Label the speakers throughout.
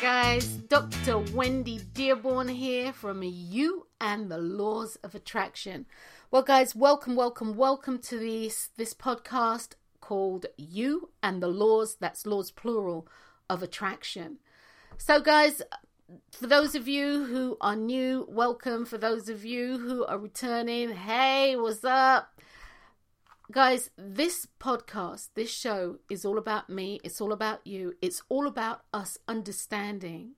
Speaker 1: Guys, Dr. Wendy Dearborn here from You and the Laws of Attraction. Well guys, welcome, welcome, welcome to this this podcast called You and the Laws, that's laws plural of attraction. So guys, for those of you who are new, welcome. For those of you who are returning, hey, what's up? Guys, this podcast, this show is all about me. It's all about you. It's all about us understanding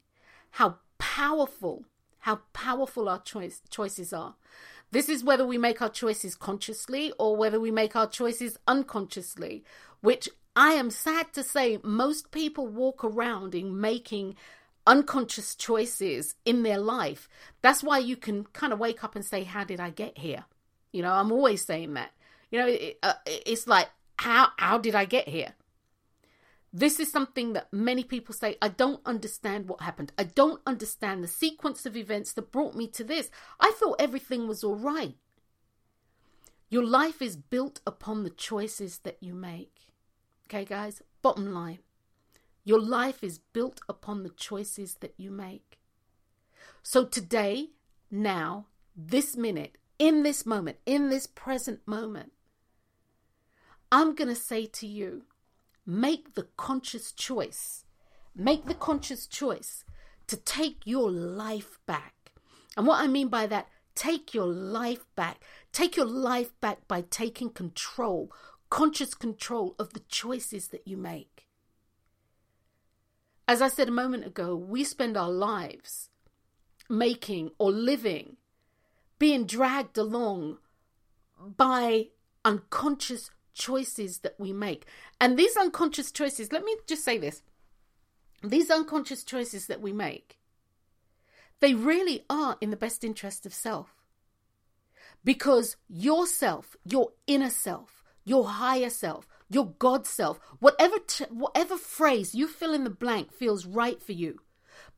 Speaker 1: how powerful, how powerful our choice, choices are. This is whether we make our choices consciously or whether we make our choices unconsciously, which I am sad to say most people walk around in making unconscious choices in their life. That's why you can kind of wake up and say, How did I get here? You know, I'm always saying that. You know, it, uh, it's like, how how did I get here? This is something that many people say, I don't understand what happened. I don't understand the sequence of events that brought me to this. I thought everything was all right. Your life is built upon the choices that you make. Okay, guys? Bottom line. Your life is built upon the choices that you make. So today, now, this minute, in this moment, in this present moment, I'm going to say to you make the conscious choice. Make the conscious choice to take your life back. And what I mean by that, take your life back. Take your life back by taking control, conscious control of the choices that you make. As I said a moment ago, we spend our lives making or living, being dragged along by unconscious choices that we make. And these unconscious choices, let me just say this these unconscious choices that we make, they really are in the best interest of self. Because yourself, your inner self, your higher self, your God self, whatever t- whatever phrase you fill in the blank feels right for you,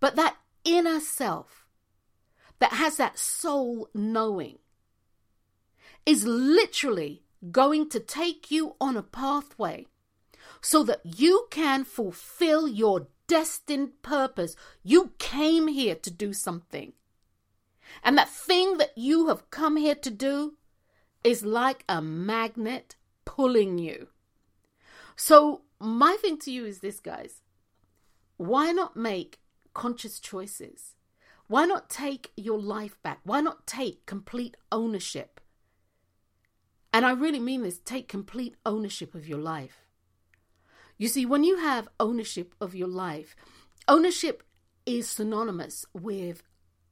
Speaker 1: but that inner self that has that soul knowing is literally going to take you on a pathway so that you can fulfill your destined purpose. You came here to do something. And that thing that you have come here to do is like a magnet pulling you. So, my thing to you is this, guys. Why not make conscious choices? Why not take your life back? Why not take complete ownership? And I really mean this take complete ownership of your life. You see, when you have ownership of your life, ownership is synonymous with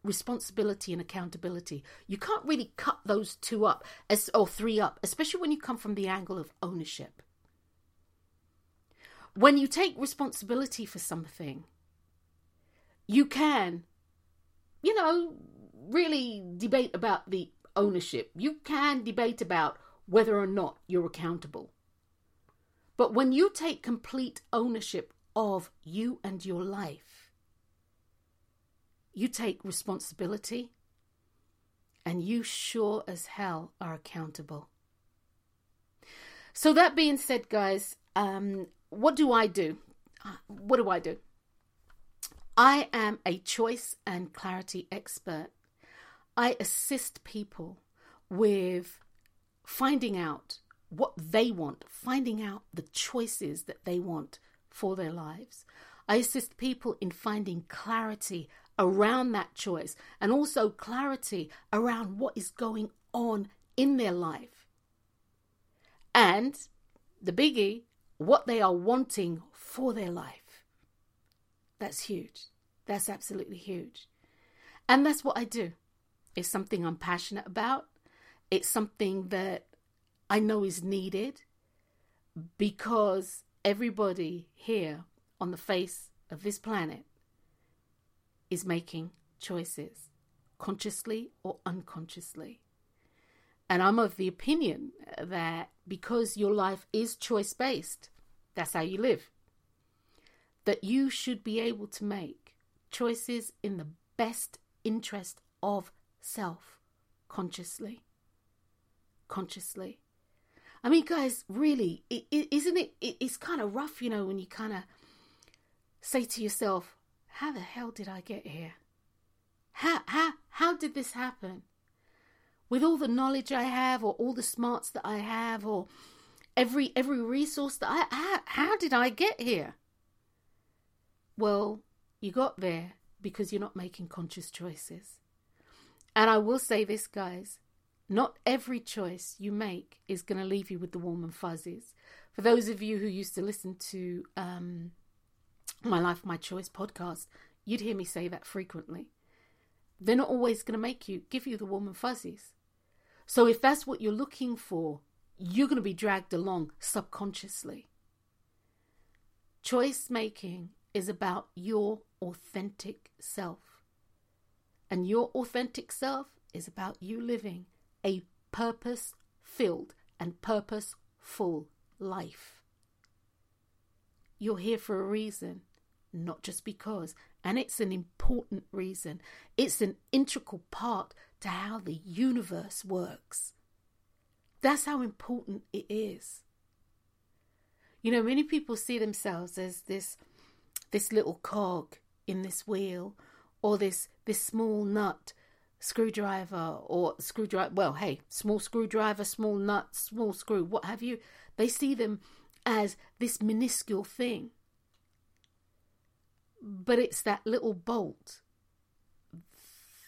Speaker 1: responsibility and accountability. You can't really cut those two up as or three up, especially when you come from the angle of ownership. When you take responsibility for something, you can, you know, really debate about the ownership. You can debate about whether or not you're accountable. But when you take complete ownership of you and your life, you take responsibility and you sure as hell are accountable. So, that being said, guys, um, what do I do? What do I do? I am a choice and clarity expert. I assist people with finding out what they want, finding out the choices that they want for their lives. I assist people in finding clarity around that choice and also clarity around what is going on in their life. And the biggie, what they are wanting for their life. That's huge. That's absolutely huge. And that's what I do. It's something I'm passionate about. It's something that I know is needed because everybody here on the face of this planet is making choices, consciously or unconsciously. And I'm of the opinion that because your life is choice based, that's how you live, that you should be able to make choices in the best interest of self consciously. Consciously. I mean, guys, really, is not it? It's kind of rough, you know, when you kind of say to yourself, "How the hell did I get here? How how how did this happen?" With all the knowledge I have, or all the smarts that I have, or every every resource that I how, how did I get here? Well, you got there because you're not making conscious choices. And I will say this, guys not every choice you make is going to leave you with the warm and fuzzies. For those of you who used to listen to um, my Life, My Choice podcast, you'd hear me say that frequently. They're not always going to make you, give you the warm and fuzzies. So if that's what you're looking for, you're going to be dragged along subconsciously. Choice making is about your authentic self. And your authentic self is about you living a purpose filled and purposeful life. You're here for a reason, not just because. And it's an important reason. It's an integral part to how the universe works. That's how important it is. You know, many people see themselves as this this little cog in this wheel or this this small nut screwdriver or screwdriver well hey small screwdriver small nut small screw what have you they see them as this minuscule thing. But it's that little bolt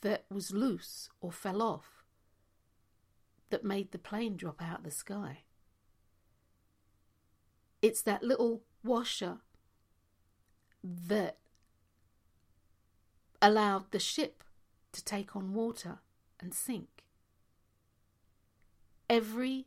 Speaker 1: that was loose or fell off that made the plane drop out of the sky. It's that little washer that allowed the ship to take on water and sink. Every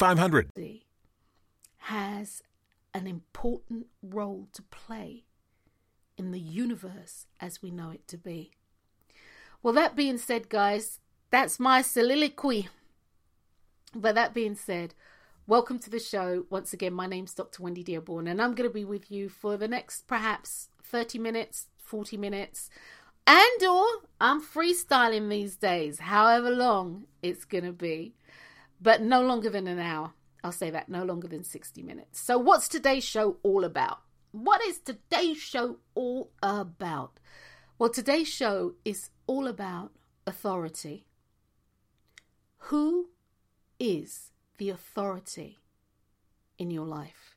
Speaker 2: 500
Speaker 1: has an important role to play in the universe as we know it to be. Well, that being said, guys, that's my soliloquy. But that being said, welcome to the show. Once again, my name's Dr. Wendy Dearborn, and I'm going to be with you for the next perhaps 30 minutes, 40 minutes, and or I'm freestyling these days, however long it's going to be but no longer than an hour. I'll say that, no longer than 60 minutes. So, what's today's show all about? What is today's show all about? Well, today's show is all about authority. Who is the authority in your life?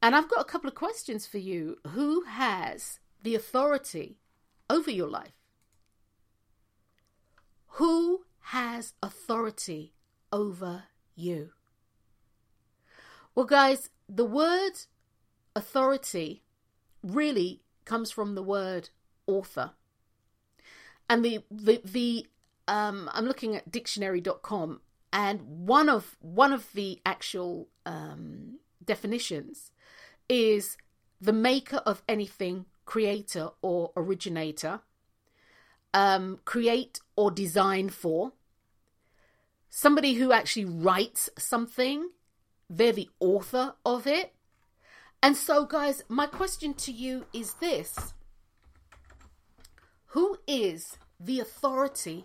Speaker 1: And I've got a couple of questions for you. Who has the authority over your life? Who has authority over you. Well, guys, the word authority really comes from the word author. And the the, the um, I'm looking at dictionary.com and one of one of the actual um, definitions is the maker of anything, creator or originator, um, create or design for, somebody who actually writes something, they're the author of it. And so, guys, my question to you is this Who is the authority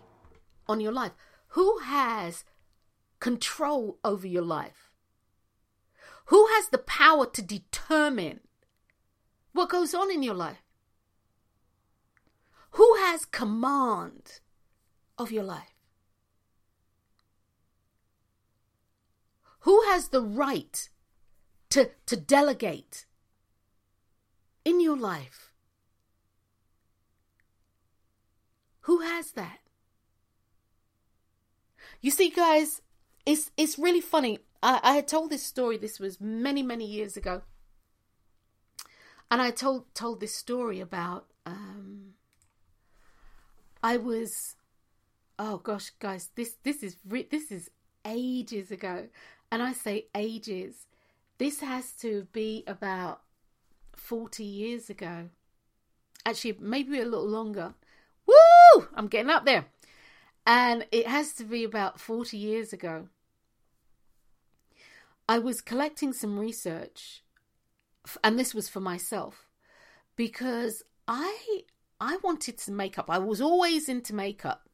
Speaker 1: on your life? Who has control over your life? Who has the power to determine what goes on in your life? Who has command of your life? Who has the right to, to delegate in your life? Who has that? You see, guys, it's it's really funny. I, I had told this story. This was many many years ago, and I told told this story about. Um, I was, oh gosh, guys, this this is this is ages ago, and I say ages. This has to be about forty years ago. Actually, maybe a little longer. Woo! I'm getting up there. And it has to be about 40 years ago. I was collecting some research, and this was for myself, because I I wanted some makeup. I was always into makeup,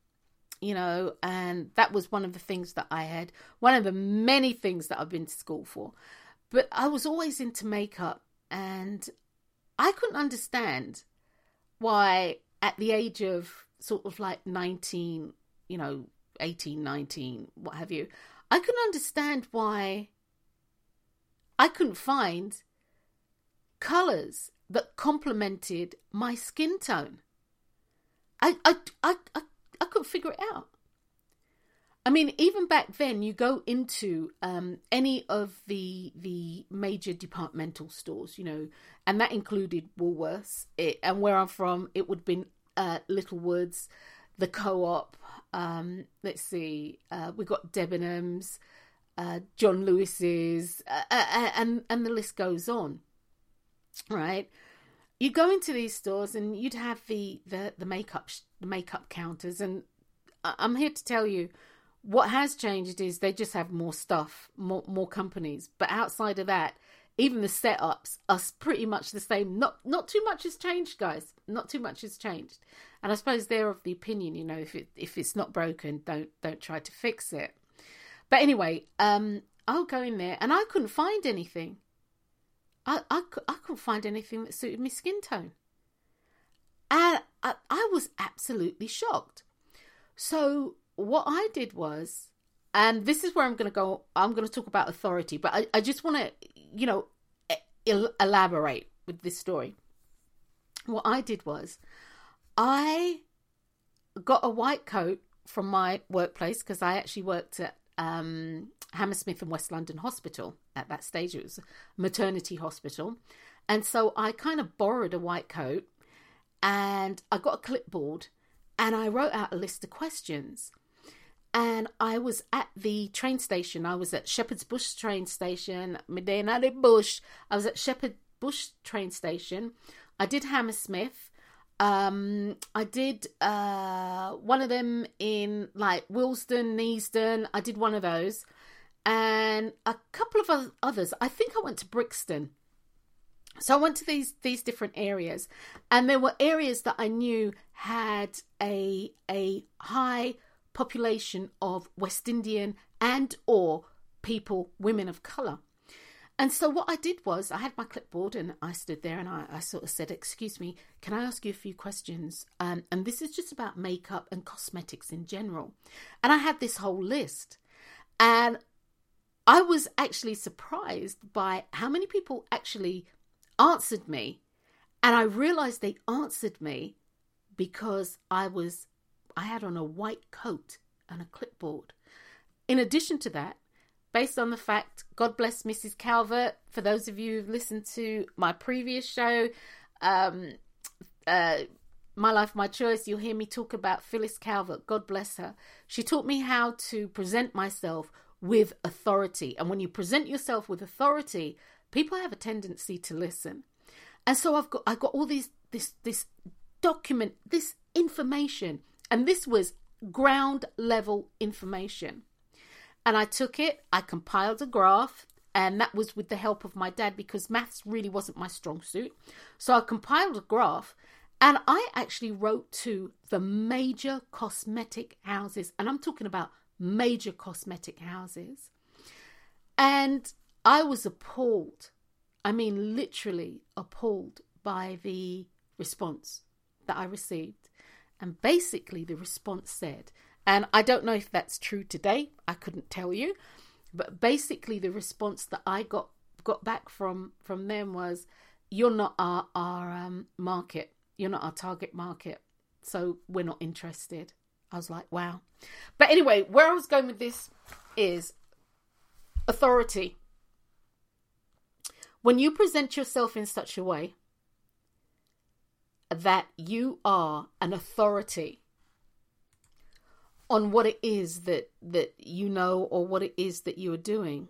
Speaker 1: you know, and that was one of the things that I had, one of the many things that I've been to school for. But I was always into makeup, and I couldn't understand why, at the age of sort of like 19, you know, 18, 19, what have you, I couldn't understand why I couldn't find colors that complemented my skin tone. I, I, I, I, I couldn't figure it out. I mean, even back then, you go into um, any of the the major departmental stores, you know, and that included Woolworths. It, and where I'm from, it would have been uh, Littlewoods, the Co-op. Um, let's see, uh, we got Debenhams, uh, John Lewis's, uh, uh, uh, and and the list goes on. Right, you go into these stores and you'd have the the the makeup the makeup counters, and I'm here to tell you. What has changed is they just have more stuff, more more companies. But outside of that, even the setups are pretty much the same. Not not too much has changed, guys. Not too much has changed. And I suppose they're of the opinion, you know, if it if it's not broken, don't don't try to fix it. But anyway, um, I'll go in there and I couldn't find anything. I, I, I couldn't find anything that suited my skin tone. And I, I was absolutely shocked. So what I did was, and this is where I'm going to go, I'm going to talk about authority, but I, I just want to, you know, elaborate with this story. What I did was, I got a white coat from my workplace because I actually worked at um, Hammersmith and West London Hospital at that stage. It was maternity hospital. And so I kind of borrowed a white coat and I got a clipboard and I wrote out a list of questions. And I was at the train station. I was at Shepherd's Bush train station, Medina de Bush. I was at Shepherd Bush train station. I did Hammersmith. Um, I did uh, one of them in like Willesden, Neasden. I did one of those, and a couple of others. I think I went to Brixton. So I went to these these different areas, and there were areas that I knew had a a high population of West Indian and or people, women of color. And so what I did was I had my clipboard and I stood there and I, I sort of said, "Excuse me, can I ask you a few questions?" Um, and this is just about makeup and cosmetics in general. And I had this whole list, and I was actually surprised by how many people actually answered me, and I realized they answered me because I was I had on a white coat and a clipboard. In addition to that, based on the fact, God bless Mrs. Calvert. For those of you who've listened to my previous show, um, uh, My Life, My Choice, you'll hear me talk about Phyllis Calvert. God bless her. She taught me how to present myself with authority. And when you present yourself with authority, people have a tendency to listen. And so I've got I got all these this this document, this information, and this was ground level information. And I took it, I compiled a graph, and that was with the help of my dad because maths really wasn't my strong suit. So I compiled a graph and I actually wrote to the major cosmetic houses, and I'm talking about major cosmetic houses. And I was appalled. I mean, literally appalled by the response that I received. And basically, the response said, and I don't know if that's true today, I couldn't tell you, but basically, the response that I got got back from from them was, "You're not our our um, market. You're not our target market, so we're not interested." I was like, "Wow!" But anyway, where I was going with this is authority. When you present yourself in such a way that you are an authority on what it is that that you know or what it is that you are doing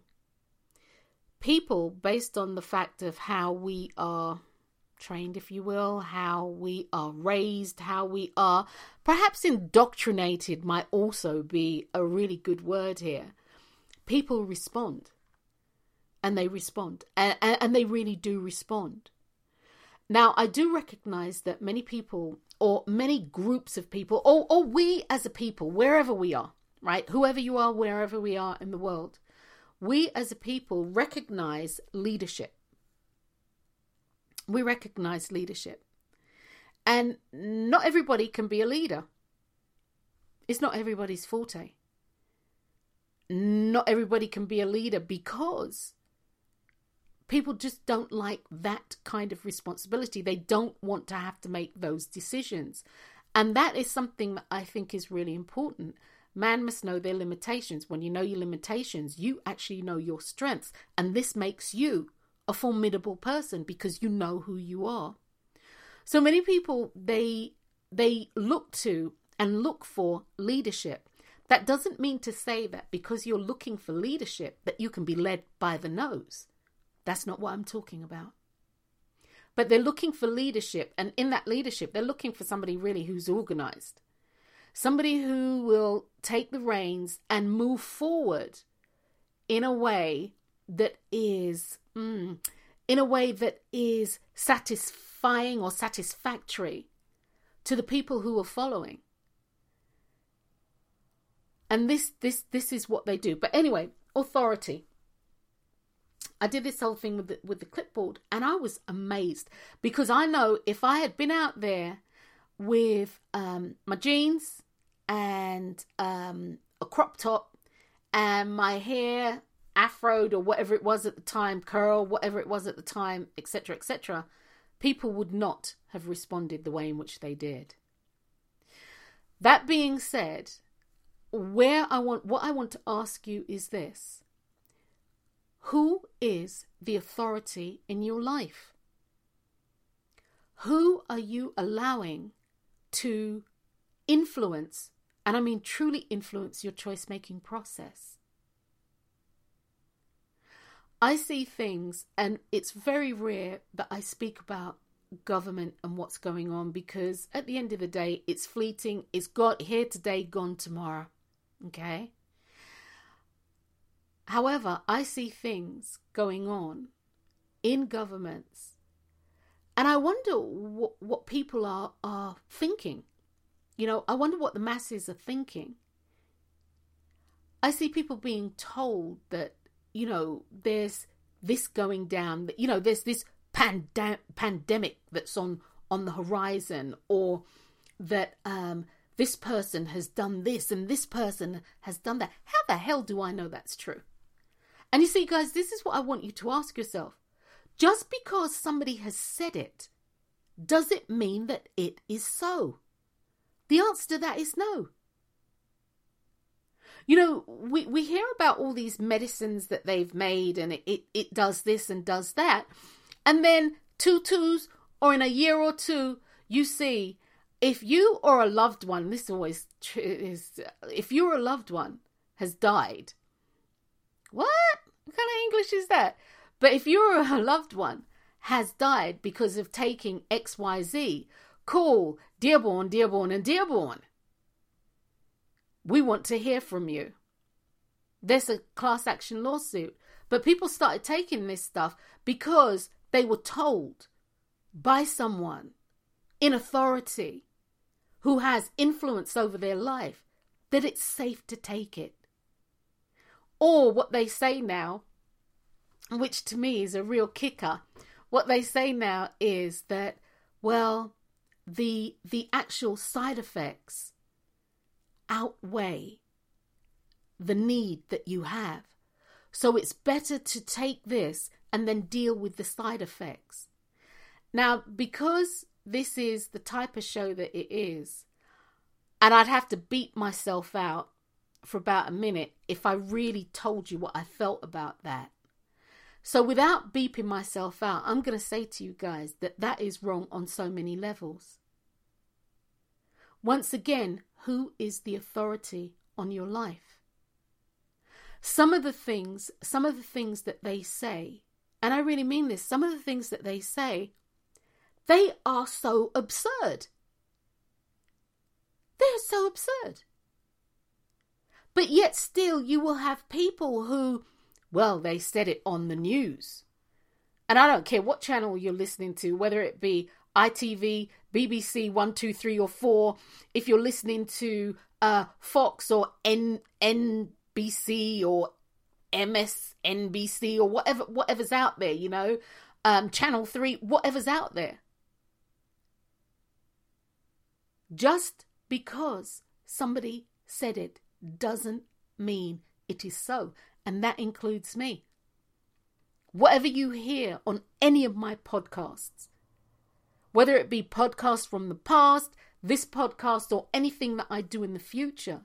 Speaker 1: people based on the fact of how we are trained if you will how we are raised how we are perhaps indoctrinated might also be a really good word here people respond and they respond and, and, they really do respond now, I do recognize that many people, or many groups of people, or, or we as a people, wherever we are, right? Whoever you are, wherever we are in the world, we as a people recognize leadership. We recognize leadership. And not everybody can be a leader. It's not everybody's forte. Not everybody can be a leader because people just don't like that kind of responsibility. They don't want to have to make those decisions. And that is something that I think is really important. Man must know their limitations. When you know your limitations, you actually know your strengths. And this makes you a formidable person because you know who you are. So many people they they look to and look for leadership. That doesn't mean to say that because you're looking for leadership that you can be led by the nose. That's not what I'm talking about. But they're looking for leadership, and in that leadership, they're looking for somebody really who's organized, somebody who will take the reins and move forward in a way that is, mm, in a way that is satisfying or satisfactory to the people who are following. And this, this, this is what they do. But anyway, authority. I did this whole thing with the, with the clipboard and I was amazed because I know if I had been out there with um, my jeans and um, a crop top and my hair afroed or whatever it was at the time, curl, whatever it was at the time, etc., etc., people would not have responded the way in which they did. That being said, where I want what I want to ask you is this who is the authority in your life? Who are you allowing to influence, and I mean truly influence your choice making process? I see things, and it's very rare that I speak about government and what's going on because at the end of the day, it's fleeting. It's got here today, gone tomorrow. Okay? However, I see things going on in governments, and I wonder what, what people are, are thinking. You know, I wonder what the masses are thinking. I see people being told that, you know, there's this going down, you know, there's this pande- pandemic that's on, on the horizon, or that um, this person has done this and this person has done that. How the hell do I know that's true? And you see, guys, this is what I want you to ask yourself. Just because somebody has said it, does it mean that it is so? The answer to that is no. You know, we, we hear about all these medicines that they've made and it, it, it does this and does that. And then two twos or in a year or two, you see if you or a loved one, this always is, if you or a loved one has died, what? What kind of English is that? But if your a loved one has died because of taking XYZ, cool, Dearborn, Dearborn, and Dearborn. We want to hear from you. There's a class action lawsuit. But people started taking this stuff because they were told by someone in authority who has influence over their life that it's safe to take it. Or what they say now, which to me is a real kicker, what they say now is that, well, the the actual side effects outweigh the need that you have. So it's better to take this and then deal with the side effects. Now, because this is the type of show that it is, and I'd have to beat myself out for about a minute if I really told you what I felt about that. So, without beeping myself out, I'm going to say to you guys that that is wrong on so many levels. Once again, who is the authority on your life? Some of the things, some of the things that they say, and I really mean this, some of the things that they say, they are so absurd. They are so absurd. But yet, still, you will have people who well, they said it on the news. And I don't care what channel you're listening to, whether it be ITV, BBC 1, 2, 3, or 4, if you're listening to uh, Fox or N- NBC or MSNBC or whatever whatever's out there, you know, um, Channel 3, whatever's out there. Just because somebody said it doesn't mean it is so and that includes me. Whatever you hear on any of my podcasts, whether it be podcasts from the past, this podcast, or anything that I do in the future,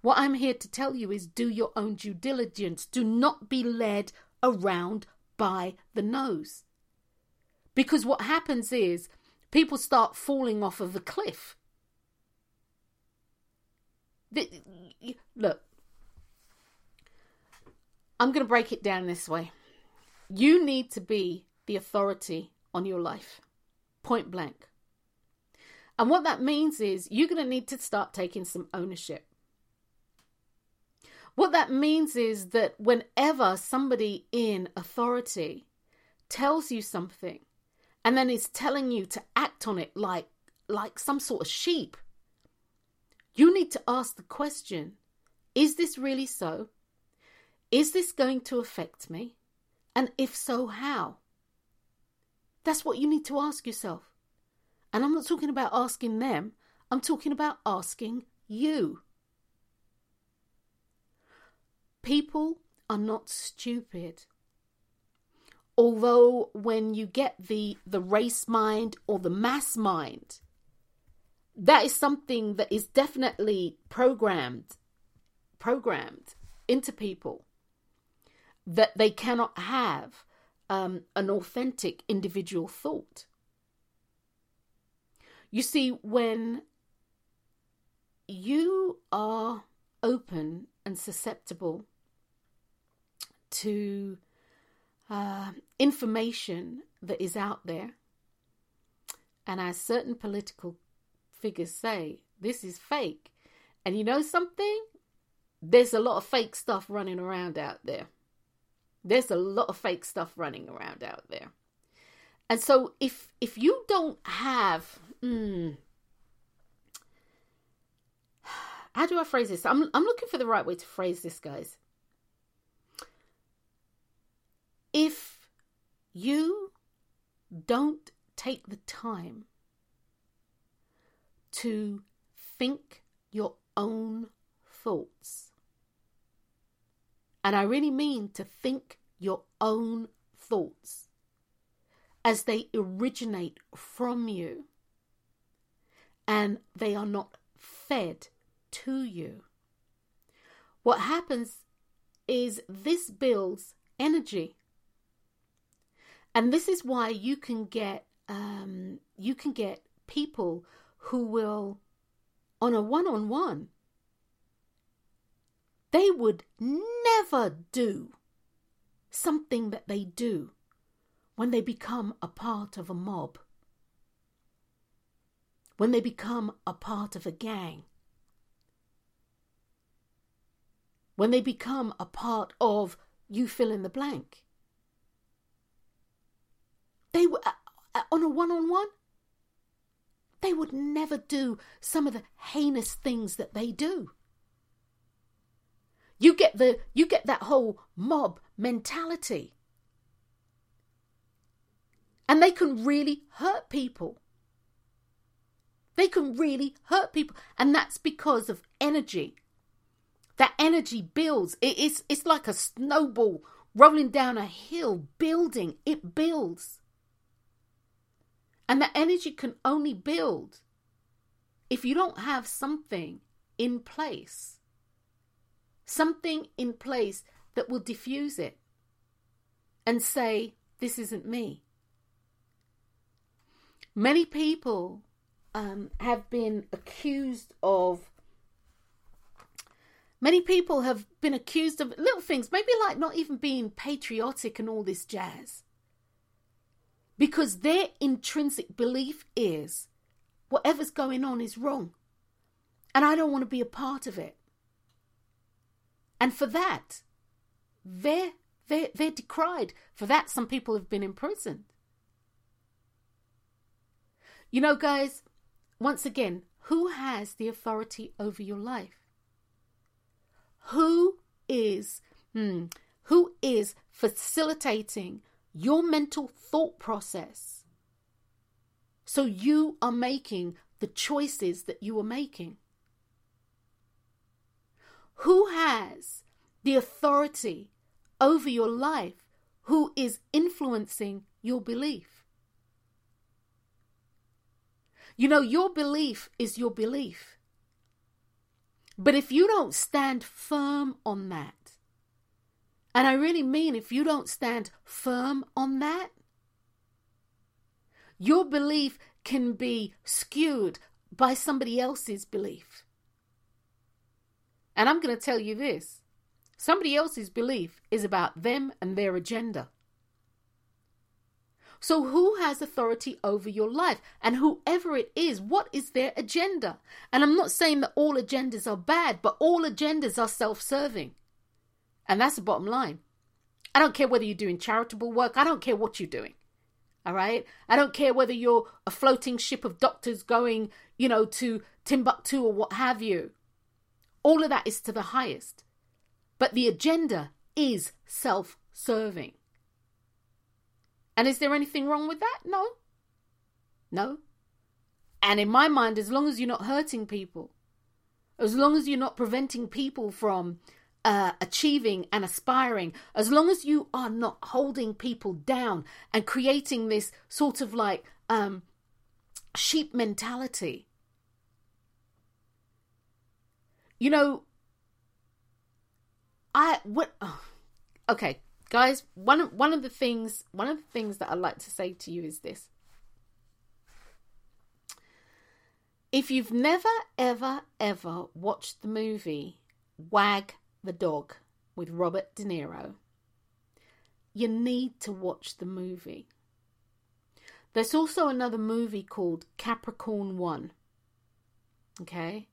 Speaker 1: what I'm here to tell you is do your own due diligence. Do not be led around by the nose. Because what happens is people start falling off of a cliff. Look, I'm going to break it down this way. You need to be the authority on your life, point blank. And what that means is you're going to need to start taking some ownership. What that means is that whenever somebody in authority tells you something and then is telling you to act on it like like some sort of sheep, you need to ask the question, is this really so? Is this going to affect me? And if so, how? That's what you need to ask yourself. And I'm not talking about asking them, I'm talking about asking you. People are not stupid. Although when you get the the race mind or the mass mind, that is something that is definitely programmed programmed into people that they cannot have um, an authentic individual thought. You see, when you are open and susceptible to uh, information that is out there, and as certain political figures say, this is fake. And you know something? There's a lot of fake stuff running around out there. There's a lot of fake stuff running around out there. And so if if you don't have mm, how do I phrase this? I'm I'm looking for the right way to phrase this, guys. If you don't take the time to think your own thoughts, and I really mean to think your own thoughts as they originate from you and they are not fed to you. What happens is this builds energy. And this is why you can get um, you can get people who will on a one-on-one they would never do something that they do when they become a part of a mob, when they become a part of a gang, when they become a part of you fill in the blank. They were uh, uh, on a one on one. They would never do some of the heinous things that they do. You get the you get that whole mob mentality. And they can really hurt people. They can really hurt people. And that's because of energy. That energy builds. It is it's like a snowball rolling down a hill, building. It builds. And that energy can only build if you don't have something in place. Something in place that will diffuse it and say, This isn't me. Many people um, have been accused of. Many people have been accused of little things, maybe like not even being patriotic and all this jazz because their intrinsic belief is whatever's going on is wrong. And I don't want to be a part of it. And for that, they're, they're, they're decried. For that, some people have been imprisoned. You know, guys, once again, who has the authority over your life? Who is, hmm, who is facilitating your mental thought process. So you are making the choices that you are making. Who has the authority over your life? Who is influencing your belief? You know, your belief is your belief. But if you don't stand firm on that, and I really mean if you don't stand firm on that, your belief can be skewed by somebody else's belief. And I'm going to tell you this somebody else's belief is about them and their agenda. So, who has authority over your life? And whoever it is, what is their agenda? And I'm not saying that all agendas are bad, but all agendas are self serving. And that's the bottom line. I don't care whether you're doing charitable work, I don't care what you're doing. All right? I don't care whether you're a floating ship of doctors going, you know, to Timbuktu or what have you. All of that is to the highest. But the agenda is self serving. And is there anything wrong with that? No. No. And in my mind, as long as you're not hurting people, as long as you're not preventing people from uh, achieving and aspiring, as long as you are not holding people down and creating this sort of like um, sheep mentality. You know, I what? Oh, okay, guys. One one of the things one of the things that I like to say to you is this: if you've never ever ever watched the movie Wag the Dog with Robert De Niro, you need to watch the movie. There's also another movie called Capricorn 1. Okay?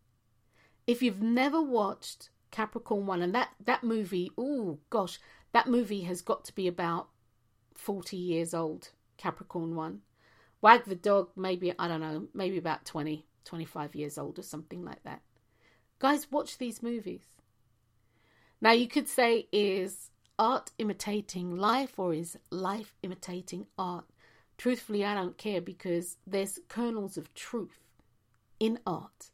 Speaker 1: If you've never watched Capricorn 1 and that that movie, oh gosh, that movie has got to be about 40 years old, Capricorn 1. Wag the Dog maybe I don't know, maybe about 20, 25 years old or something like that. Guys, watch these movies. Now, you could say, is art imitating life or is life imitating art? Truthfully, I don't care because there's kernels of truth in art.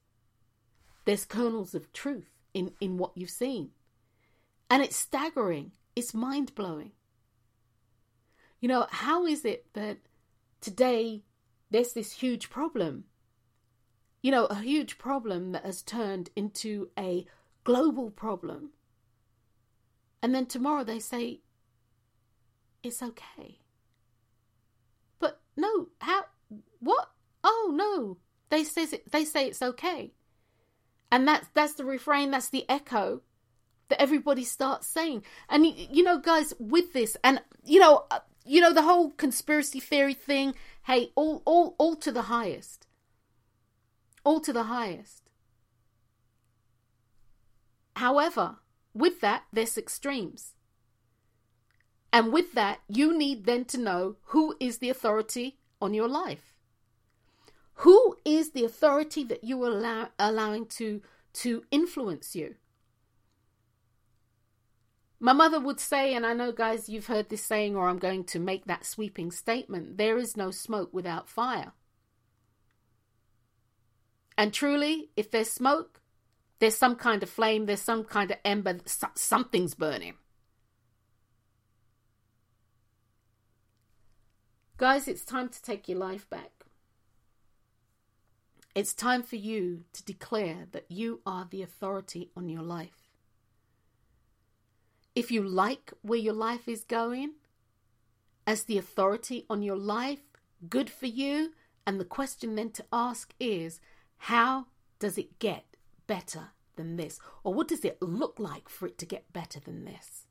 Speaker 1: There's kernels of truth in, in what you've seen. And it's staggering, it's mind blowing. You know, how is it that today there's this huge problem? You know, a huge problem that has turned into a global problem and then tomorrow they say, it's okay. But no, how, what? Oh no, they say, they say it's okay. And that's, that's the refrain, that's the echo that everybody starts saying. And you know, guys, with this, and you know, uh, you know the whole conspiracy theory thing. Hey, all, all, all to the highest. All to the highest. However, with that, there's extremes. And with that, you need then to know who is the authority on your life. Who is the authority that you are allow, allowing to, to influence you? My mother would say, and I know, guys, you've heard this saying, or I'm going to make that sweeping statement there is no smoke without fire. And truly, if there's smoke, there's some kind of flame, there's some kind of ember, something's burning. Guys, it's time to take your life back. It's time for you to declare that you are the authority on your life. If you like where your life is going, as the authority on your life, good for you. And the question then to ask is how does it get better than this? Or what does it look like for it to get better than this?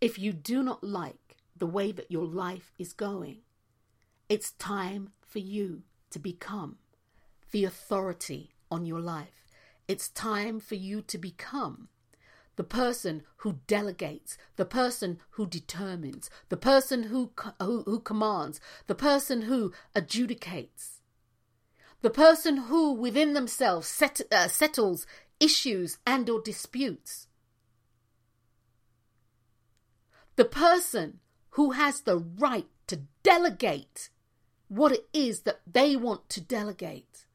Speaker 1: If you do not like the way that your life is going. It's time for you to become the authority on your life. It's time for you to become the person who delegates, the person who determines, the person who, who, who commands, the person who adjudicates, the person who within themselves set, uh, settles issues and or disputes. The person who has the right to delegate what it is that they want to delegate.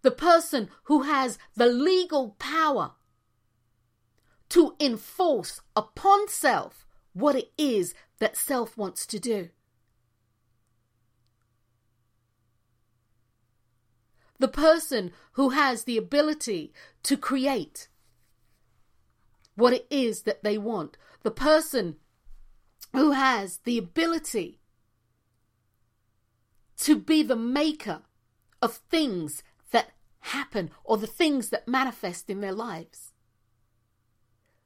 Speaker 1: The person who has the legal power to enforce upon self what it is that self wants to do. The person who has the ability to create what it is that they want. The person who has the ability to be the maker of things that happen or the things that manifest in their lives.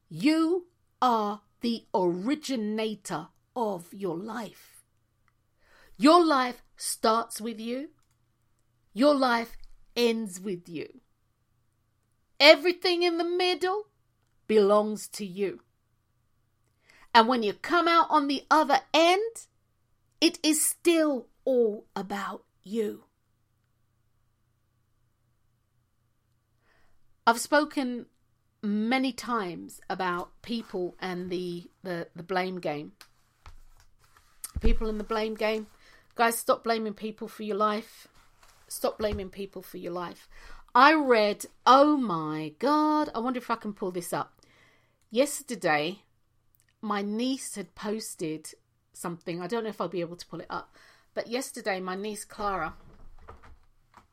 Speaker 1: You are the originator of your life. Your life starts with you, your life ends with you. Everything in the middle belongs to you. And when you come out on the other end, it is still all about you. I've spoken many times about people and the, the, the blame game. People in the blame game. Guys, stop blaming people for your life. Stop blaming people for your life. I read, oh my God, I wonder if I can pull this up. Yesterday, my niece had posted something. I don't know if I'll be able to pull it up. But yesterday, my niece Clara,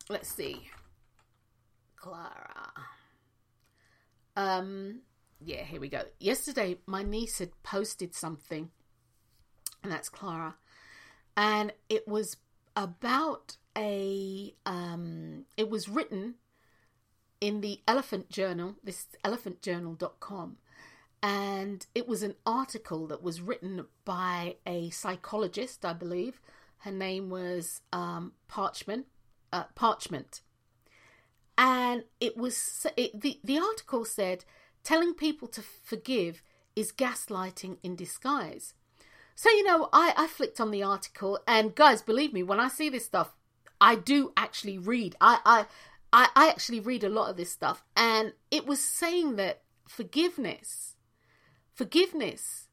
Speaker 1: let's see, Clara. Um, yeah, here we go. Yesterday, my niece had posted something, and that's Clara, and it was about a. Um, it was written in the Elephant Journal. This elephantjournal.com and it was an article that was written by a psychologist, I believe. Her name was um, Parchment. Uh, Parchment, and it was it, the the article said telling people to forgive is gaslighting in disguise. So you know, I I flicked on the article, and guys, believe me, when I see this stuff, I do actually read. I I I, I actually read a lot of this stuff, and it was saying that forgiveness forgiveness.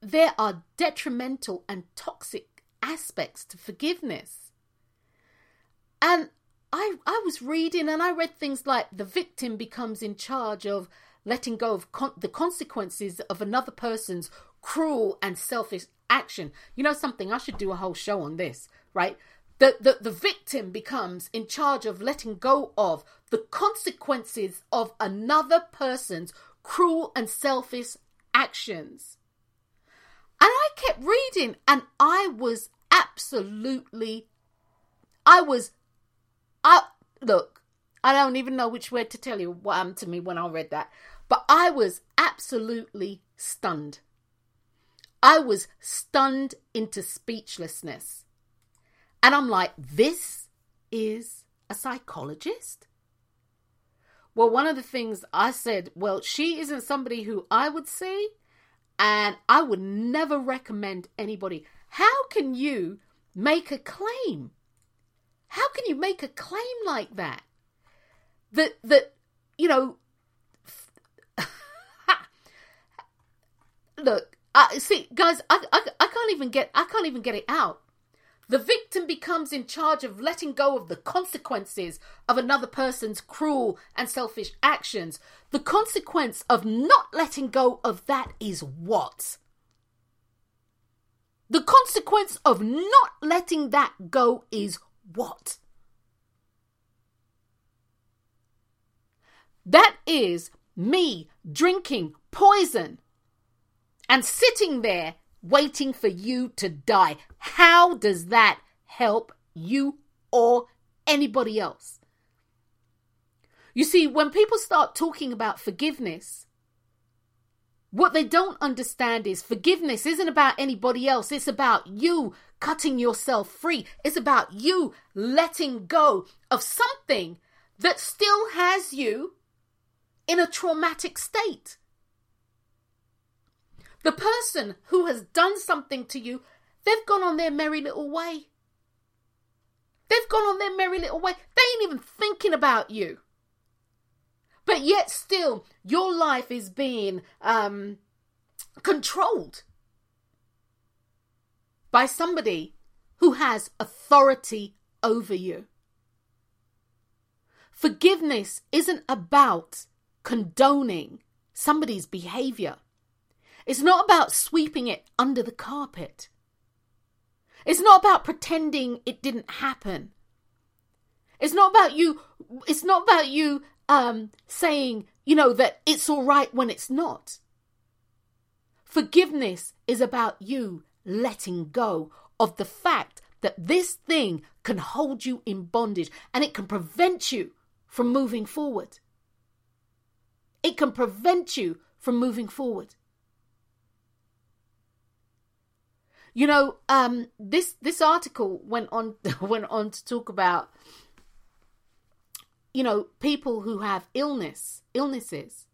Speaker 1: There are detrimental and toxic aspects to forgiveness. And I, I was reading and I read things like the victim becomes in charge of letting go of con- the consequences of another person's cruel and selfish action. You know something? I should do a whole show on this, right? The, the, the victim becomes in charge of letting go of the consequences of another person's cruel and selfish actions. And I kept reading and I was absolutely I was I look, I don't even know which word to tell you what happened to me when I read that. But I was absolutely stunned. I was stunned into speechlessness. And I'm like, this is a psychologist? Well, one of the things I said, well, she isn't somebody who I would see, and I would never recommend anybody. How can you make a claim? How can you make a claim like that? That that you know. look, I see, guys. I, I I can't even get I can't even get it out. The victim becomes in charge of letting go of the consequences of another person's cruel and selfish actions. The consequence of not letting go of that is what? The consequence of not letting that go is what? That is me drinking poison and sitting there waiting for you to die. How does that help you or anybody else? You see, when people start talking about forgiveness, what they don't understand is forgiveness isn't about anybody else. It's about you cutting yourself free. It's about you letting go of something that still has you in a traumatic state. The person who has done something to you, they've gone on their merry little way. They've gone on their merry little way. They ain't even thinking about you. But yet, still, your life is being um, controlled by somebody who has authority over you. Forgiveness isn't about condoning somebody's behavior. It's not about sweeping it under the carpet. It's not about pretending it didn't happen. It's not about you it's not about you um saying, you know, that it's all right when it's not. Forgiveness is about you letting go of the fact that this thing can hold you in bondage and it can prevent you from moving forward. It can prevent you from moving forward. You know, um, this this article went on went on to talk about you know people who have illness illnesses.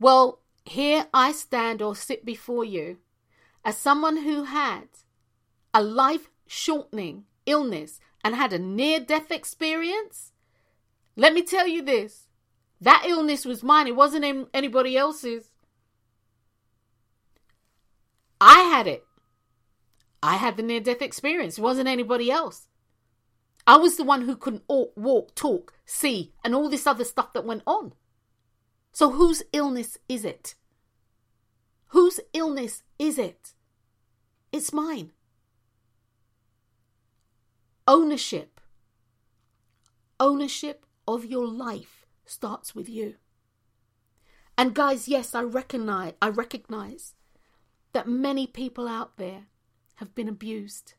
Speaker 1: Well, here I stand or sit before you as someone who had a life shortening illness and had a near death experience. Let me tell you this that illness was mine, it wasn't anybody else's. I had it. I had the near death experience. It wasn't anybody else. I was the one who couldn't walk, talk, see, and all this other stuff that went on. So whose illness is it? Whose illness is it? It's mine. Ownership. Ownership of your life starts with you. And guys, yes, I recognize I recognize that many people out there have been abused.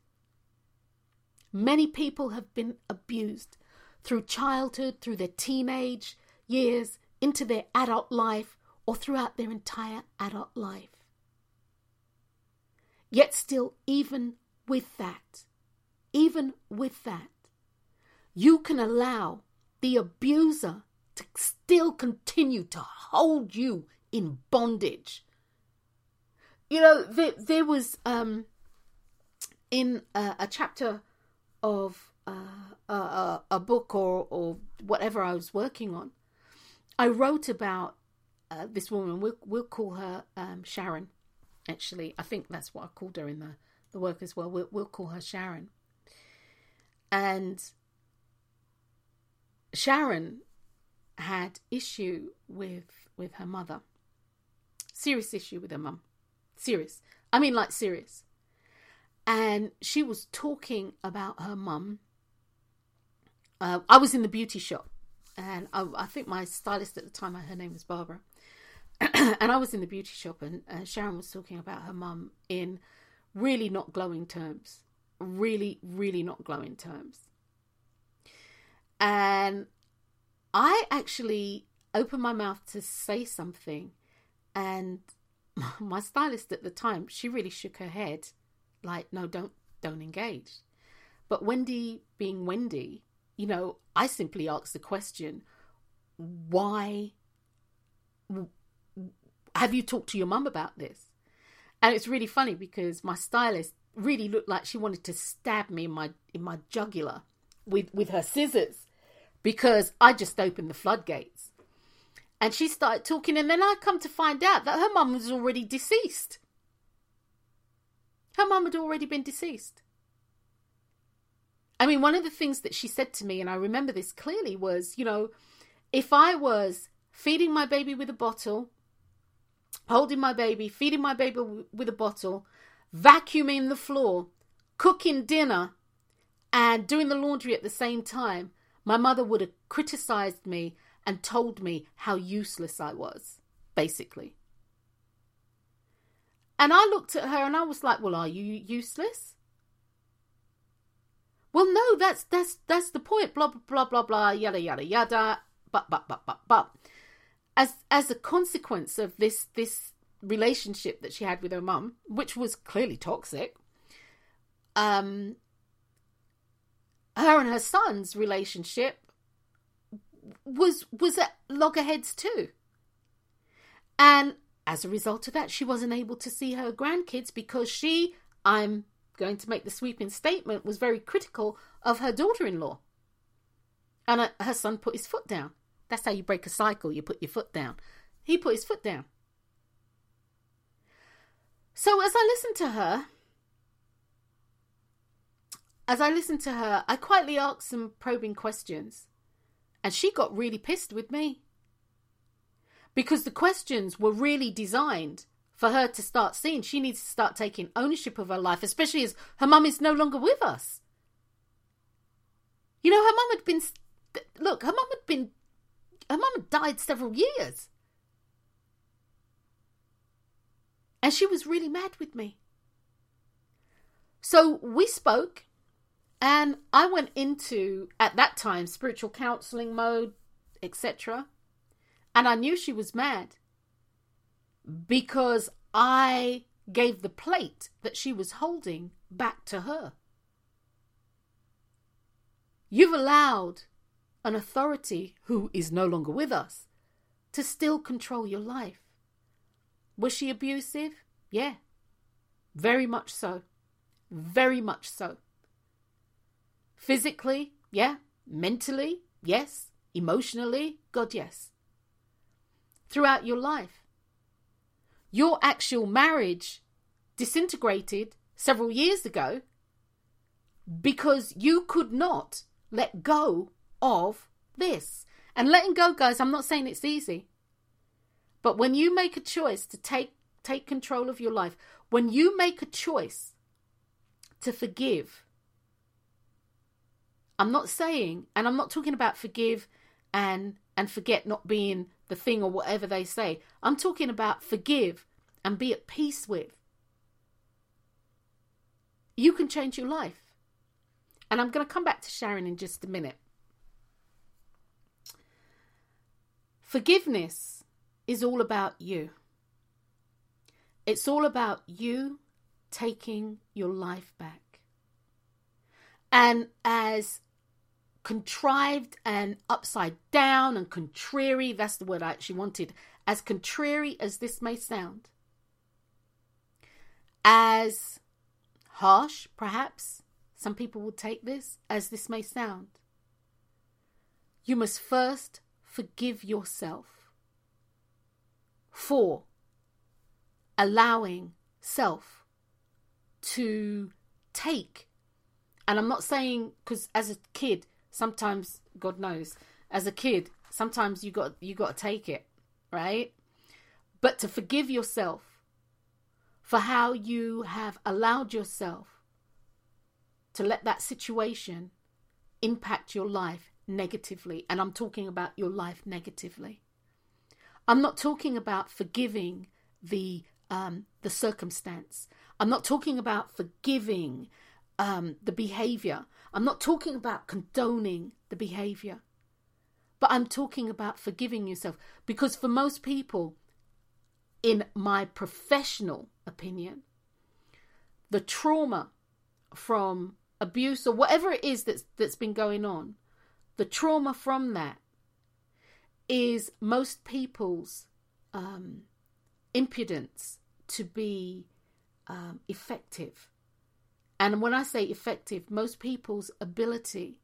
Speaker 1: Many people have been abused through childhood, through their teenage years, into their adult life, or throughout their entire adult life. Yet, still, even with that, even with that, you can allow the abuser to still continue to hold you in bondage. You know, there, there was um, in a, a chapter of uh, a, a, book or, or whatever I was working on, I wrote about uh, this woman. We'll, we'll call her um, Sharon. Actually, I think that's what I called her in the, the work as well. We'll, we'll call her Sharon. And Sharon had issue with with her mother. Serious issue with her mum. Serious. I mean, like serious and she was talking about her mum. Uh, I was in the beauty shop, and I, I, think my stylist at the time, her name was Barbara, and I was in the beauty shop, and uh, Sharon was talking about her mum in really not glowing terms, really, really not glowing terms. And I actually opened my mouth to say something, and my stylist at the time, she really shook her head, like, no, don't, don't engage. But Wendy, being Wendy, you know, I simply asked the question, why have you talked to your mum about this? And it's really funny because my stylist really looked like she wanted to stab me in my in my jugular with with her scissors because I just opened the floodgates. And she started talking, and then I come to find out that her mum was already deceased. Her mum had already been deceased. I mean, one of the things that she said to me, and I remember this clearly, was, you know, if I was feeding my baby with a bottle, holding my baby, feeding my baby with a bottle, vacuuming the floor, cooking dinner, and doing the laundry at the same time, my mother would have criticized me and told me how useless I was, basically. And I looked at her and I was like, "Well, are you useless?" Well, no, that's that's that's the point. Blah blah blah blah blah. Yada yada yada. But but but but but. As as a consequence of this this relationship that she had with her mum, which was clearly toxic, um, her and her son's relationship was was at loggerheads too. And as a result of that, she wasn't able to see her grandkids because she, I'm going to make the sweeping statement, was very critical of her daughter in law. And uh, her son put his foot down. That's how you break a cycle, you put your foot down. He put his foot down. So as I listened to her, as I listened to her, I quietly asked some probing questions. And she got really pissed with me. Because the questions were really designed for her to start seeing she needs to start taking ownership of her life, especially as her mum is no longer with us. You know, her mum had been. Look, her mum had been. Her mum had died several years. And she was really mad with me. So we spoke and I went into, at that time, spiritual counseling mode, etc. And I knew she was mad because I gave the plate that she was holding back to her. You've allowed an authority who is no longer with us to still control your life. Was she abusive? Yeah. Very much so. Very much so. Physically, yeah. Mentally, yes. Emotionally, God, yes. Throughout your life. Your actual marriage disintegrated several years ago because you could not let go of this. And letting go, guys, I'm not saying it's easy. But when you make a choice to take take control of your life, when you make a choice to forgive I'm not saying, and I'm not talking about forgive and and forget not being the thing or whatever they say. I'm talking about forgive and be at peace with. You can change your life. And I'm going to come back to Sharon in just a minute. Forgiveness is all about you. It's all about you taking your life back. And as contrived and upside down and contrary, that's the word I actually wanted, as contrary as this may sound, as harsh, perhaps, some people will take this, as this may sound, you must first forgive yourself for allowing self to take. And I'm not saying because as a kid, sometimes God knows, as a kid, sometimes you got you got to take it, right? But to forgive yourself for how you have allowed yourself to let that situation impact your life negatively, and I'm talking about your life negatively. I'm not talking about forgiving the um, the circumstance. I'm not talking about forgiving um, the behavior. I'm not talking about condoning the behavior, But I'm talking about forgiving yourself because for most people, in my professional opinion, the trauma from abuse or whatever it is that's that's been going on, the trauma from that is most people's um, impudence to be um, effective. And when I say effective, most people's ability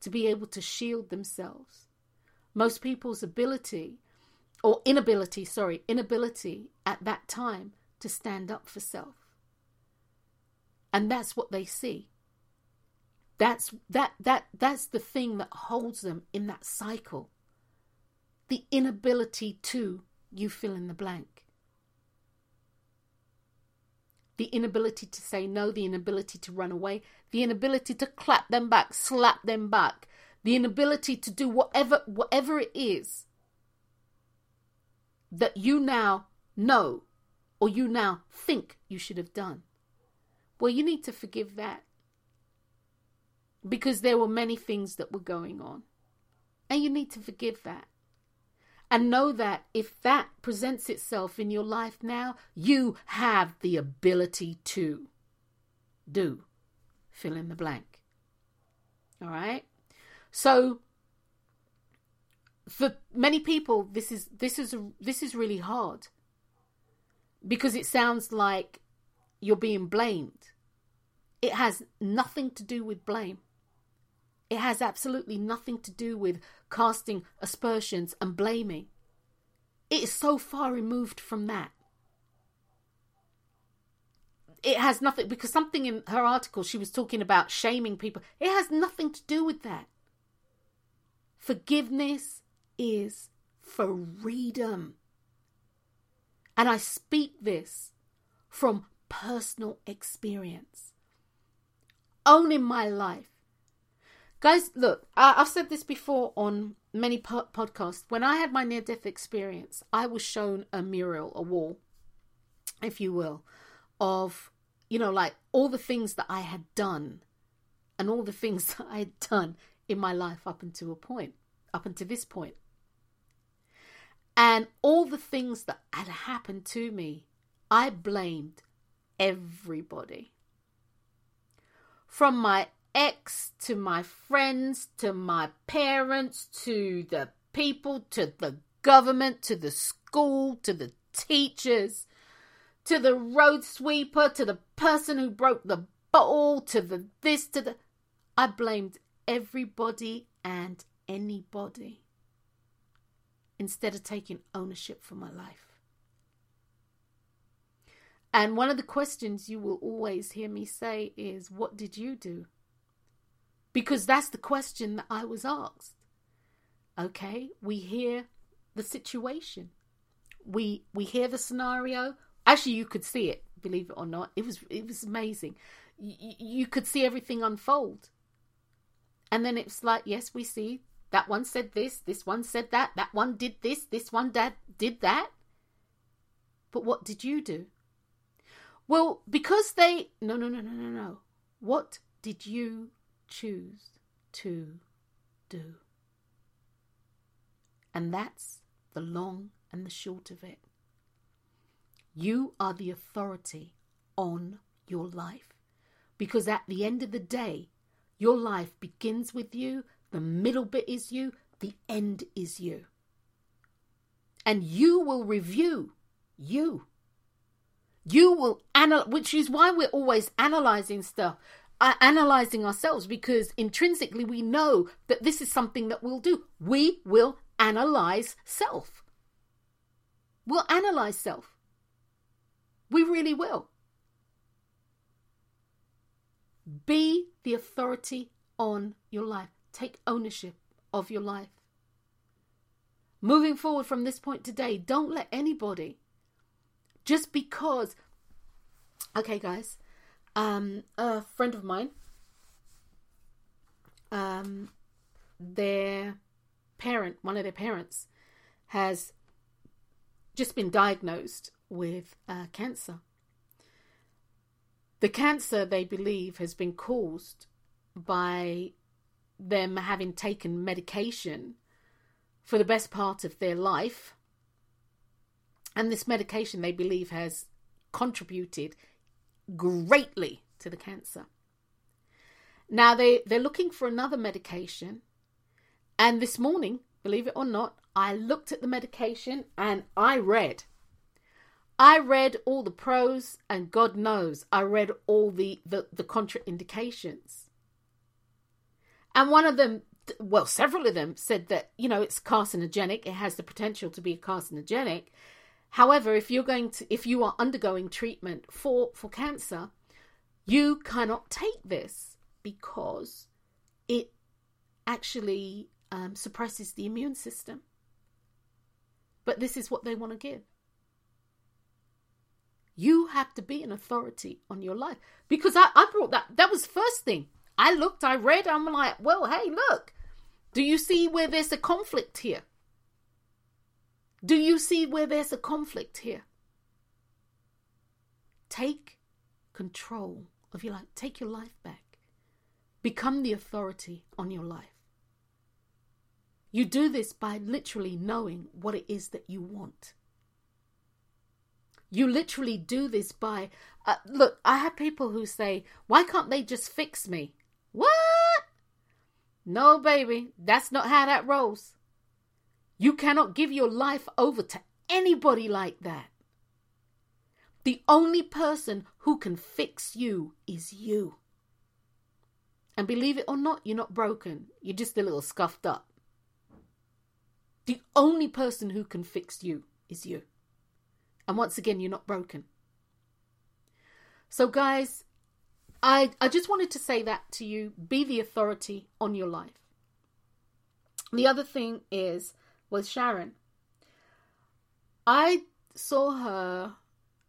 Speaker 1: to be able to shield themselves, most people's ability or inability, sorry, inability at that time to stand up for self. And that's what they see. That's that that that's the thing that holds them in that cycle. The inability to you fill in the blank. The inability to say no, the inability to run away, the inability to clap them back, slap them back, the inability to do whatever whatever it is that you now know or you now think you should have done. Well, you need to forgive that because there were many things that were going on. And you need to forgive that. And know that if that presents itself in your life now, you have the ability to do fill in the blank. All right? So for many people this is this is this is really hard because it sounds like you're being blamed. It has nothing to do with blame. It has absolutely nothing to do with casting aspersions and blaming. It is so far removed from that. It has nothing, because something in her article, she was talking about shaming people. It has nothing to do with that. Forgiveness is for freedom. And I speak this from personal experience. Owning my life. Guys, look, I, have said this before on many po- podcasts. When I had my near death experience, I was shown a mural, a wall, if you will, of, you know, like all the things that I had done and all the things that I had done in my life up until a point, up until this point. And all the things that had happened to me, I blamed everybody. From my ex to my friends to my parents to the people to the government to the school to the teachers to the road sweeper to the person who broke the bottle to the this to the I blamed everybody and anybody instead of taking ownership for my life. And one of the questions you will always hear me say is, What did you do? Because that's the question that I was asked. Okay, we hear the situation. We we hear the scenario. Actually, you could see it, believe it or not. It was it was amazing. Y- you could see everything unfold. And then it's like, yes, we see that one said this, this one said that, that one did this, this one dad did that. But what did you do? Well, because they. No, no, no, no, no, no. What did you choose to do? And that's the long and the short of it. You are the authority on your life. Because at the end of the day, your life begins with you the middle bit is you, the end is you. And you will review you. You will analyze, which is why we're always analyzing stuff, analyzing ourselves, because intrinsically we know that this is something that we'll do. We will analyze self. We'll analyze self. We really will. Be the authority on your life. Take ownership of your life. Moving forward from this point today, don't let anybody, just because. Okay, guys, um, a friend of mine, um, their parent, one of their parents, has just been diagnosed with uh, cancer. The cancer, they believe, has been caused by them having taken medication for the best part of their life. And this medication they believe has contributed greatly to the cancer. Now they, they're looking for another medication. And this morning, believe it or not, I looked at the medication and I read. I read all the pros, and God knows I read all the, the, the contraindications. And one of them, well, several of them said that, you know, it's carcinogenic, it has the potential to be carcinogenic. However, if you're going to if you are undergoing treatment for for cancer, you cannot take this because it actually um, suppresses the immune system. But this is what they want to give. You have to be an authority on your life. Because I, I brought that, that was first thing. I looked, I read, I'm like, well, hey, look, do you see where there's a conflict here? Do you see where there's a conflict here? Take control of your life. Take your life back. Become the authority on your life. You do this by literally knowing what it is that you want. You literally do this by, uh, look, I have people who say, why can't they just fix me? What? No, baby, that's not how that rolls. You cannot give your life over to anybody like that. The only person who can fix you is you. And believe it or not, you're not broken. You're just a little scuffed up. The only person who can fix you is you. And once again, you're not broken. So, guys, I, I just wanted to say that to you. Be the authority on your life. The other thing is with Sharon. I saw her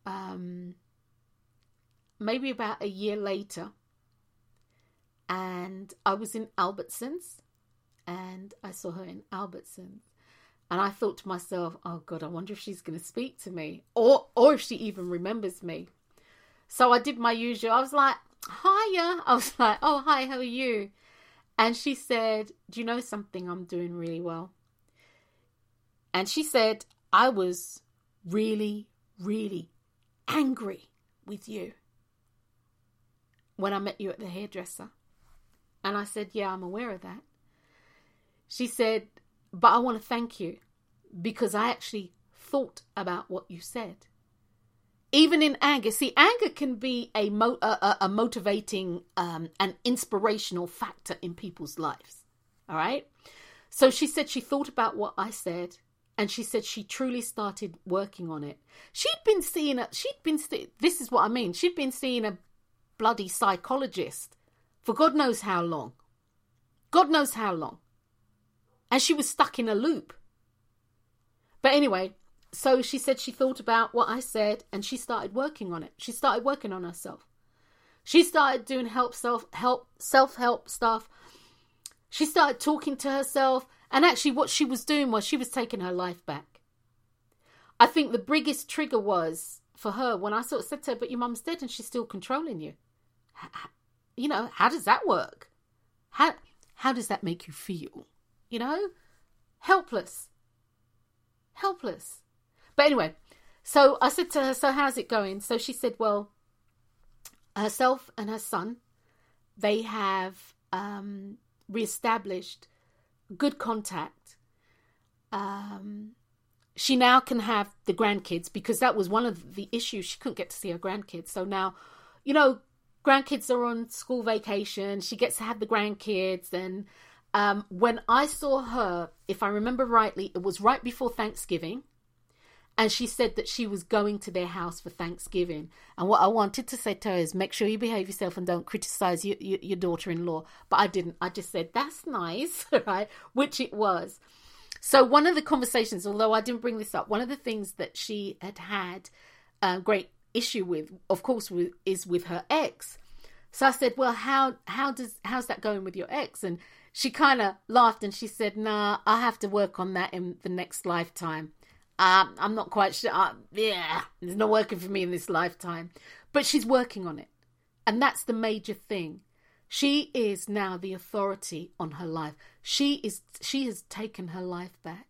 Speaker 1: um, maybe about a year later, and I was in Albertsons, and I saw her in Albertsons, and I thought to myself, "Oh God, I wonder if she's going to speak to me, or or if she even remembers me." So I did my usual. I was like, "Hiya!" I was like, "Oh hi, how are you?" And she said, "Do you know something? I'm doing really well." And she said, "I was really, really angry with you when I met you at the hairdresser." And I said, "Yeah, I'm aware of that." She said, but I want to thank you because I actually thought about what you said. Even in anger, see, anger can be a mo- a, a, motivating, um, an inspirational factor in people's lives. All right. So she said she thought about what I said, and she said she truly started working on it. She'd been seeing a, she'd been, this is what I mean. She'd been seeing a bloody psychologist for God knows how long. God knows how long and she was stuck in a loop. But anyway, so she said she thought about what I said and she started working on it. She started working on herself. She started doing help self help self help stuff. She started talking to herself and actually what she was doing was she was taking her life back. I think the biggest trigger was for her when I sort of said to her, "But your mum's dead and she's still controlling you." You know, how does that work? How how does that make you feel? you know? Helpless. Helpless. But anyway, so I said to her, So how's it going? So she said, Well, herself and her son, they have um, reestablished good contact. Um, she now can have the grandkids because that was one of the issues. She couldn't get to see her grandkids. So now, you know, grandkids are on school vacation. She gets to have the grandkids and um, when I saw her, if I remember rightly, it was right before Thanksgiving. And she said that she was going to their house for Thanksgiving. And what I wanted to say to her is make sure you behave yourself and don't criticize your, your, your daughter in law. But I didn't. I just said, that's nice, right? Which it was. So, one of the conversations, although I didn't bring this up, one of the things that she had had a great issue with, of course, is with her ex. So I said, "Well, how how does how's that going with your ex?" And she kind of laughed and she said, "Nah, I have to work on that in the next lifetime. Uh, I'm not quite sure. Uh, yeah, it's not working for me in this lifetime, but she's working on it, and that's the major thing. She is now the authority on her life. She is she has taken her life back.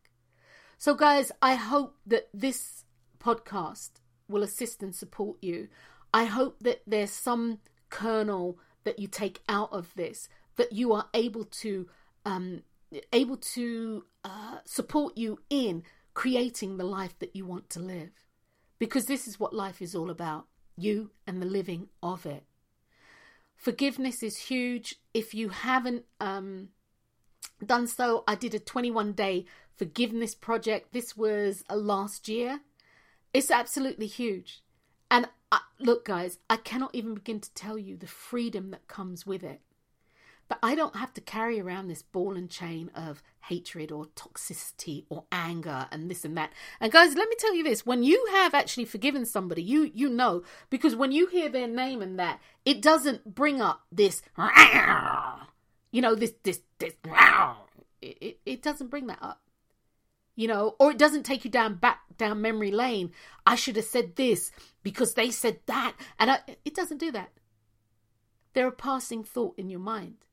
Speaker 1: So guys, I hope that this podcast will assist and support you. I hope that there's some kernel that you take out of this that you are able to um, able to uh, support you in creating the life that you want to live. Because this is what life is all about you and the living of it. Forgiveness is huge. If you haven't um, done so i did a 21 day forgiveness project. This was uh, last year. It's absolutely huge. And I, look guys i cannot even begin to tell you the freedom that comes with it but I don't have to carry around this ball and chain of hatred or toxicity or anger and this and that. And guys, let me tell you this, when you have actually forgiven somebody, you you know because when you hear their name and that, it doesn't bring up this you know, this this this it, it, it doesn't bring that up. You know, or it doesn't take you down back down memory lane. I should have said this because they said that. And I, it doesn't do that. They're a passing thought in your mind.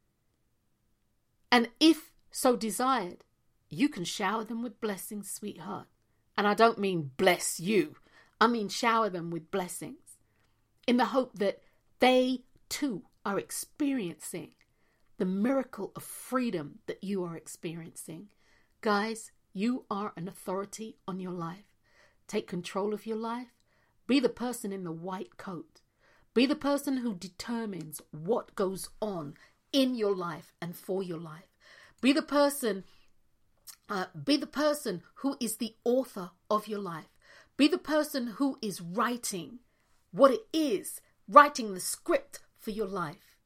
Speaker 1: And if so desired, you can shower them with blessings, sweetheart. And I don't mean bless you, I mean shower them with blessings in the hope that they too are experiencing the miracle of freedom that you are experiencing. Guys, you are an authority on your life. Take control of your life. Be the person in the white coat. Be the person who determines what goes on in your life and for your life. Be the person uh, be the person who is the author of your life. Be the person who is writing what it is, writing the script for your life.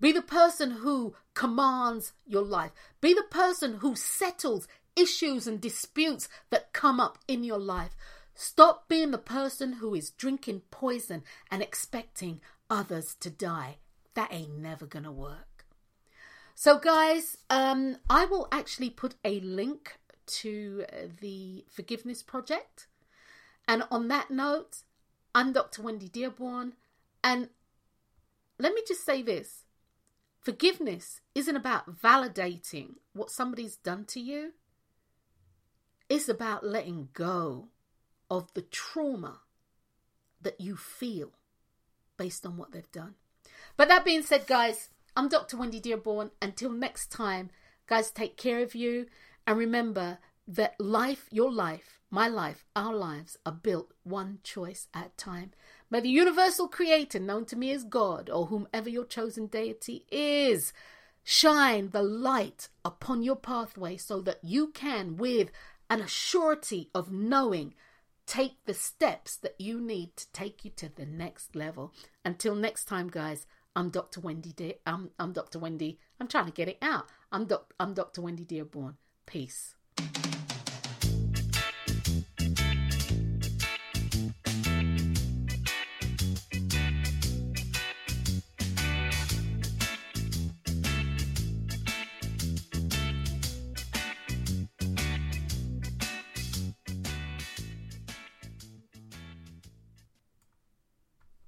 Speaker 1: Be the person who commands your life. Be the person who settles issues and disputes that come up in your life. Stop being the person who is drinking poison and expecting others to die. That ain't never gonna work. So, guys, um, I will actually put a link to the Forgiveness Project. And on that note, I'm Dr. Wendy Dearborn. And let me just say this forgiveness isn't about validating what somebody's done to you, it's about letting go of the trauma that you feel based on what they've done. But that being said, guys, I'm Dr. Wendy Dearborn. Until next time, guys, take care of you. And remember that life, your life, my life, our lives are built one choice at a time. May the universal creator, known to me as God, or whomever your chosen deity is, shine the light upon your pathway so that you can, with an assurity of knowing, take the steps that you need to take you to the next level. Until next time, guys, I'm Dr. Wendy. De- I'm, I'm Dr. Wendy. I'm trying to get it out. I'm, doc- I'm Dr. Wendy Dearborn. Peace.